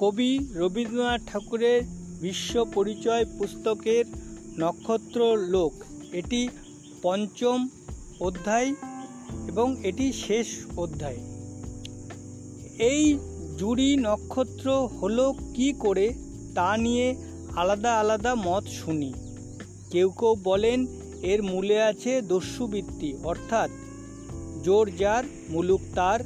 কবি রবীন্দ্রনাথ ঠাকুরের বিশ্ব পরিচয় পুস্তকের নক্ষত্র লোক এটি পঞ্চম অধ্যায় এবং এটি শেষ অধ্যায়। এই জুড়ি নক্ষত্র হলো কি করে তা নিয়ে আলাদা আলাদা মত শুনি। কেউ কেউ বলেন এর মূলে আছে দস্যুবৃত্তি, অর্থাৎ জোর যার, মুলুক তার।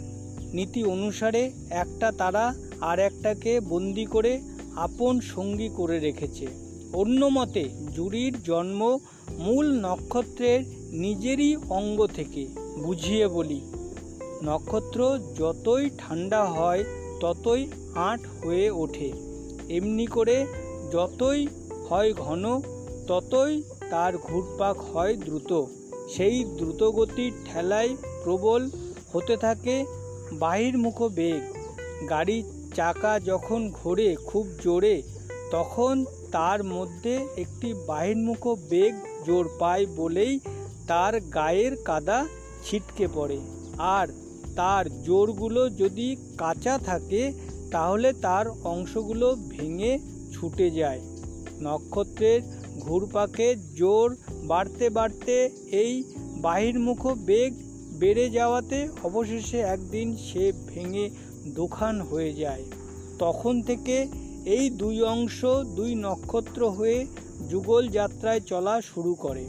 নীতি অনুসারে একটা তারা আর একটাকে বন্দি করে আপন সঙ্গী করে রেখেছে। অন্য মতে, জুরির জন্ম মূল নক্ষত্রের নিজেরই অঙ্গ থেকে, বুঝিয়ে বলি। নক্ষত্র যতই ঠান্ডা হয়, ততই আঁট হয়ে ওঠে। এমনি করে যতই হয় ঘন, ততই তার ঘুরপাক হয় দ্রুত। সেই দ্রুতগতির ঠেলায় প্রবল হতে থাকে বাহির বাহির্মুখ বেগ গাড়ির চাকা যখন ঘোরে খুব জোরে, তখন তার মধ্যে একটি বাহির্মুখ বেগ জোর পায় বলেই তার গায়ের কাদা ছিটকে পড়ে। আর তার জোরগুলো যদি কাঁচা থাকে, তাহলে তার অংশগুলো ভেঙে ছুটে যায়। নক্ষত্রের ঘুরপাকের জোর বাড়তে বাড়তে এই বাহির্মুখ বেগ বেড়ে যাওয়াতে অবশেষে একদিন সে ভেঙে দোখান হয়ে যায়। তখন থেকে এই দুই অংশ, দুই নক্ষত্র হয়ে যুগল যাত্রায় চলা শুরু করে।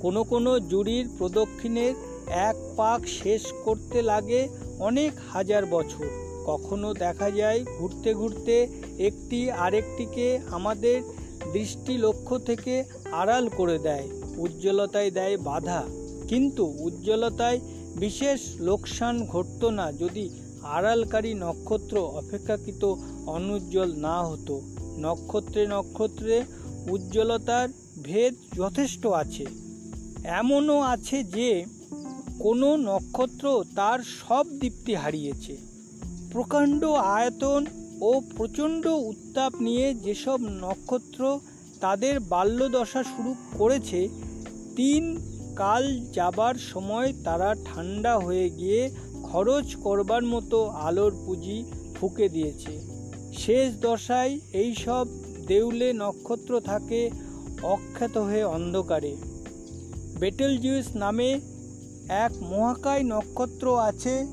কোনো কোনো জুরির প্রদক্ষিণের এক পাক শেষ করতে লাগে অনেক হাজার বছর। কখনো দেখা যায় ঘুরতে ঘুরতে একটি আরেকটিকে আমাদের দৃষ্টি লক্ষ্য থেকে আড়াল করে দেয়, উজ্জ্বলতায় দেয় বাধা। কিন্তু উজ্জ্বলতায় বিশেষ লোকসান ঘটত না যদি আড়ালকারী নক্ষত্র অপেক্ষাকৃত অনুজ্জ্বল না হতো। নক্ষত্রে নক্ষত্রে উজ্জ্বলতার ভেদ যথেষ্ট আছে। এমনও আছে যে, কোনো নক্ষত্র তার সব দীপ্তি হারিয়েছে। প্রকাণ্ড আয়তন ও প্রচণ্ড উত্তাপ নিয়ে যেসব নক্ষত্র তাদের বাল্যদশা শুরু করেছে, তিন কাল যাবার সময় তারা ঠান্ডা হয়ে গিয়ে খরচ করবার মতো আলোর পুঁজি ফুঁকে দিয়েছে। শেষ দশায় এইসব দেউলে নক্ষত্র থাকে অখ্যাত হয়ে অন্ধকারে। বেটেল জিউস নামে এক মহাকায় নক্ষত্র আছে।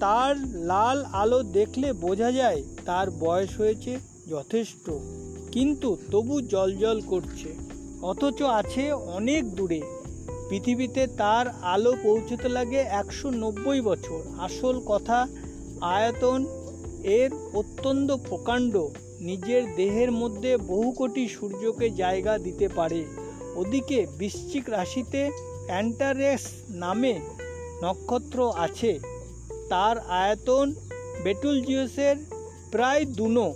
তার লাল আলো দেখলে বোঝা যায় তার বয়স হয়েছে যথেষ্ট। কিন্তু তবু জলজল করছে। অথচ আছে অনেক দূরে। পৃথিবীতে তার আলো পৌঁছতে লাগে একশো নব্বই বছর। আসল কথা, আয়তন এর অত্যন্ত প্রকাণ্ড। নিজের দেহের মধ্যে বহু কোটি সূর্যকে জায়গা দিতে পারে। ওদিকে বৃশ্চিক রাশিতে অ্যান্টারেস নামে নক্ষত্র আছে। তার আয়তন বেটুলজিউসের প্রায় দুনো।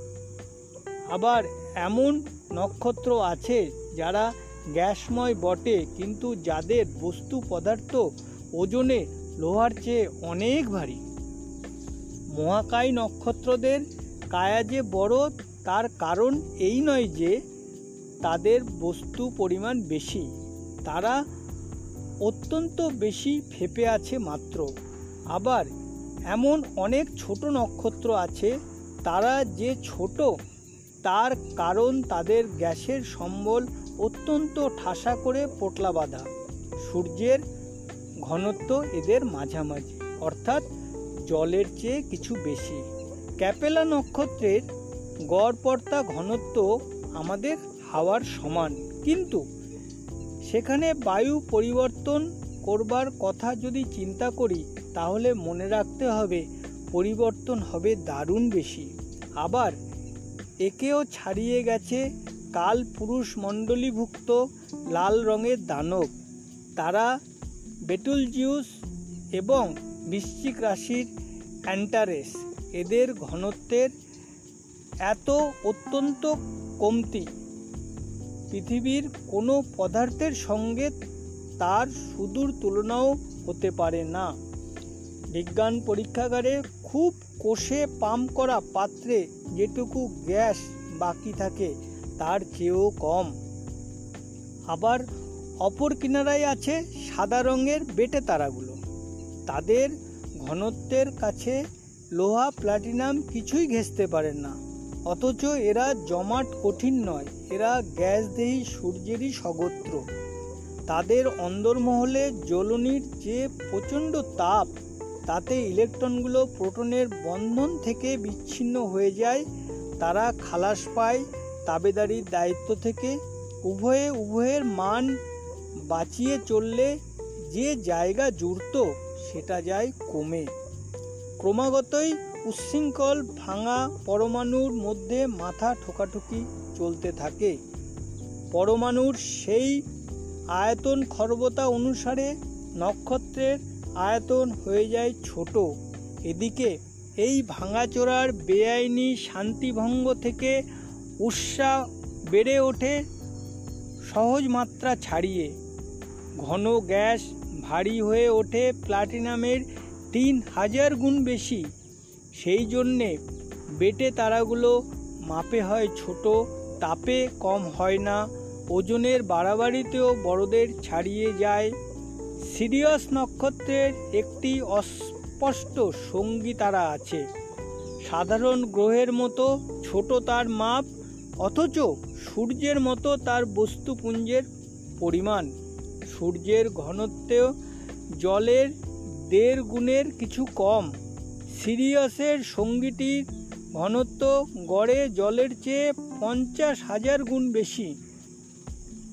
আবার এমন নক্ষত্র আছে যারা গ্যাসময় বটে, কিন্তু যাদের বস্তু পদার্থ ওজনে লোহার চেয়ে অনেক ভারী। মহাকায় নক্ষত্রদের কায়া যে বড়, তার কারণ এই নয় যে তাদের বস্তু পরিমাণ বেশি। তারা অত্যন্ত বেশি ফেপে আছে মাত্র। আবার এমন অনেক ছোট নক্ষত্র আছে, তারা যে ছোট, তার কারণ তাদের গ্যাসের সম্বল অত্যন্ত ঠাসা করে পোটলা বাঁধা। সূর্যের ঘনত্ব এদের মাঝামাঝি, অর্থাৎ জলের চেয়ে কিছু বেশি। ক্যাপেলা নক্ষত্রের গড়পর্তা ঘনত্ব আমাদের হাওয়ার সমান। কিন্তু সেখানে বায়ু পরিবর্তন করবার কথা যদি চিন্তা করি, তাহলে মনে রাখতে হবে পরিবর্তন হবে দারুণ বেশি। আবার একেও ছাড়িয়ে গেছে কাল পুরুষ মণ্ডলীভুক্ত লাল রঙের দানব। তারা বেটুলজিউস এবং বৃশ্চিক রাশির অ্যান্টারেস। এদের ঘনত্বের এত অত্যন্ত কমতি। পৃথিবীর কোনো পদার্থের সঙ্গে তার সুদূর তুলনাও হতে পারে না। বিজ্ঞান পরীক্ষাগারে খুব কোষে পাম্প করা পাত্রে যেটুকু গ্যাস বাকি থাকে তার চেয়েও কম। আবার অপর কিনারায় আছে সাদা রঙের বেটে তারাগুলো। তাদের ঘনত্বের কাছে লোহা, প্লাটিনাম কিছুই ঘেঁষতে পারে না। অথচ এরা জমাট কঠিন নয়, এরা গ্যাসদেহী সূর্যেরই স্বগোত্র তাদের অন্দরমহলে জ্বলনির যে প্রচণ্ড তাপ, তাতে ইলেকট্রনগুলো প্রোটনের বন্ধন থেকে বিচ্ছিন্ন হয়ে যায়, তারা খালাস পায় তাবেদারির দায়িত্ব থেকে উভয়ে উভয়ের মান বাঁচিয়ে চললে যে জায়গা জুড়ত সেটা যায় কমে। ক্রমাগতই উচ্ছৃঙ্খল ভাঙা পরমাণুর মধ্যে মাথা ঠোকাঠুকি চলতে থাকে। পরমাণুর সেই আয়তন খর্বতা অনুসারে নক্ষত্রের আয়তন হয়ে যায় ছোট। এদিকে এই ভাঙাচোরার বেআইনি শান্তিভঙ্গ থেকে উৎসাহ বেড়ে ওঠে সহজ মাত্রা ছাড়িয়ে। ঘন গ্যাস ভারী হয়ে ওঠে প্লাটিনামের তিন হাজার গুণ বেশি। সেই জন্যে বেটে তারাগুলো মাপে হয় ছোট, তাপে কম হয় না, ওজনের বাড়াবাড়িতেও বড়দের ছাড়িয়ে যায়। সিরিয়াস নক্ষত্রের একটি অস্পষ্ট সঙ্গী তারা আছে। সাধারণ গ্রহের মতো ছোট তার মাপ অথচ সূর্যের মতো তার বস্তুপুঞ্জের পরিমাণ। সূর্যের ঘনত্বেও জলের দেড় গুণের কিছু কম। সিরিয়াসের সঙ্গীটির ঘনত্ব গড়ে জলের চেয়ে পঞ্চাশ হাজার গুণ বেশি।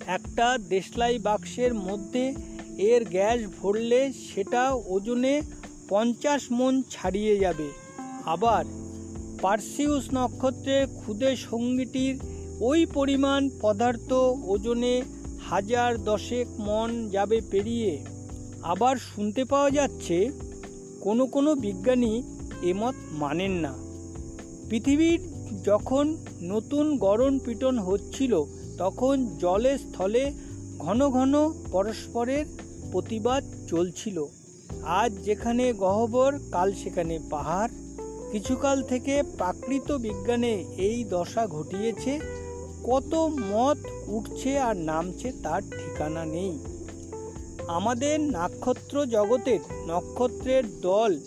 একটা দেশলাই বাক্সের মধ্যে এর গ্যাস ভরলে সেটা ওজনে পঞ্চাশ মন ছাড়িয়ে যাবে। আবার পার্সিউস নক্ষত্রে ক্ষুদে সঙ্গীটির ওই পরিমাণ পদার্থ ওজনে হাজার দশেক মন যাবে পেরিয়ে। আবার শুনতে পাওয়া যাচ্ছে, কোনো কোনো বিজ্ঞানী এমত মানেন না। পৃথিবীর যখন নতুন গরম পিটন হচ্ছিল, তখন জলে স্থলে ঘন ঘন পরস্পরের প্রতিবাদ চলছিল। আজ যেখানে গহ্বর, কাল সেখানে পাহাড়। কিছুকাল থেকে প্রাকৃত বিজ্ঞানে এই দশা ঘটিয়েছে, কত মত উঠছে আর নামছে তার ঠিকানা নেই। আমাদের নক্ষত্র জগতের নক্ষত্রের দল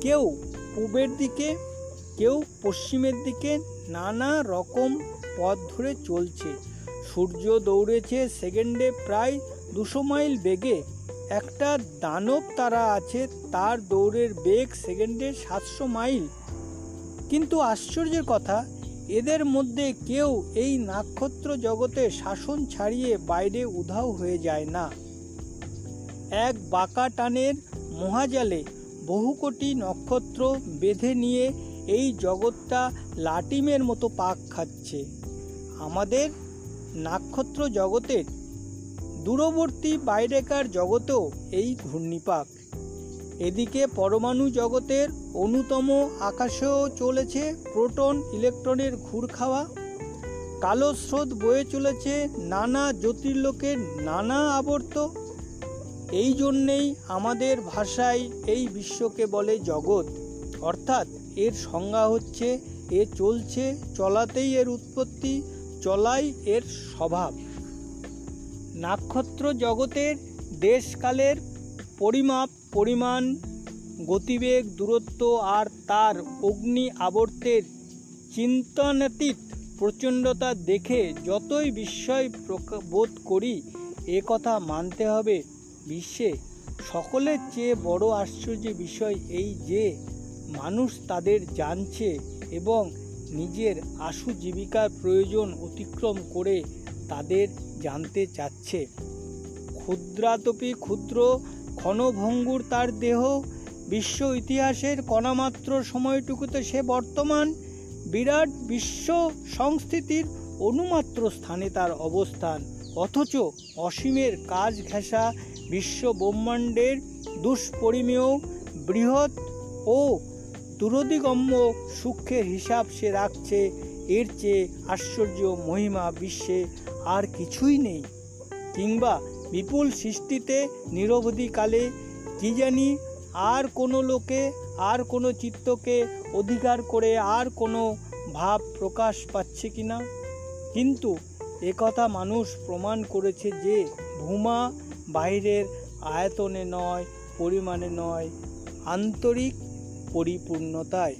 কেউ পূবের দিকে, কেউ পশ্চিমের দিকে নানা রকম পথ ধরে চলছে। সূর্য দৌড়েছে সেকেন্ডে প্রায় দুশো মাইল বেগে। একটা দানব তারা আছে, তার দৌড়ের বেগ সেকেন্ডে সাতশো মাইল। কিন্তু আশ্চর্যের কথা, এদের মধ্যে কেউ এই নক্ষত্র জগতে শাসন ছাড়িয়ে বাইরে উধাও হয়ে যায় না। এক বাঁকা টানের মহাজালে বহু কোটি নক্ষত্র বেঁধে নিয়ে এই জগৎটা লাটিমের মতো পাক খাচ্ছে। আমাদের নক্ষত্র জগতের দূরবর্তী বাইরেকার জগতেও এই ঘূর্ণিপাক এদিকে পরমাণু জগতের অন্যতম আকাশেও চলেছে প্রোটন ইলেকট্রনের ঘুর খাওয়া। কালো স্রোত বয়ে চলেছে নানা জ্যোতির্লোকের নানা আবর্ত। এই জন্যেই আমাদের ভাষায় এই বিশ্বকে বলে জগৎ। অর্থাৎ এর সংজ্ঞা হচ্ছে, এ চলছে, চলাতেই এর উৎপত্তি, চলাই এর স্বভাব। নক্ষত্র জগতের দেশকালের পরিমাপ, পরিমাণ, গতিবেগ, দূরত্ব আর তার অগ্নি আবর্তের চিন্তনাতীত প্রচণ্ডতা দেখে যতই বিস্ময় বোধ করি, এ কথা মানতে হবে বিশ্বে। সকলের চেয়ে বড় আশ্চর্য বিষয় এই যে, মানুষ তাদের জানছে এবং নিজের আশু জীবিকার প্রয়োজন অতিক্রম করে তাদের জানতে চাচ্ছে। ক্ষুদ্রাতপি ক্ষুদ্র ক্ষণভঙ্গুর তার দেহ, বিশ্ব ইতিহাসের কণামাত্র সময়টুকুতে সে বর্তমান, বিরাট বিশ্ব সংস্থিতির অনুমাত্র স্থানে তার অবস্থান। অথচ অসীমের কাজ ঘেঁষা বিশ্ব ব্রহ্মাণ্ডের দুষ্পরিমেয়, বৃহৎ ও দূরদিগম্য সূক্ষ্মের হিসাব সে রাখছে, এর চেয়ে আশ্চর্য মহিমা বিশ্বে আর কিছুই নেই। কিংবা বিপুল সৃষ্টিতে নিরবধিকালে কি জানি আর কোনো লোকে, আর কোনো চিত্তকে অধিকার করে আর কোনো ভাব প্রকাশ পাচ্ছে কি না? কিন্তু একথা মানুষ প্রমাণ করেছে যে ভূমা বাইরের আয়তনে নয়, পরিমাণে নয়, আন্তরিক পরিপূর্ণতায়।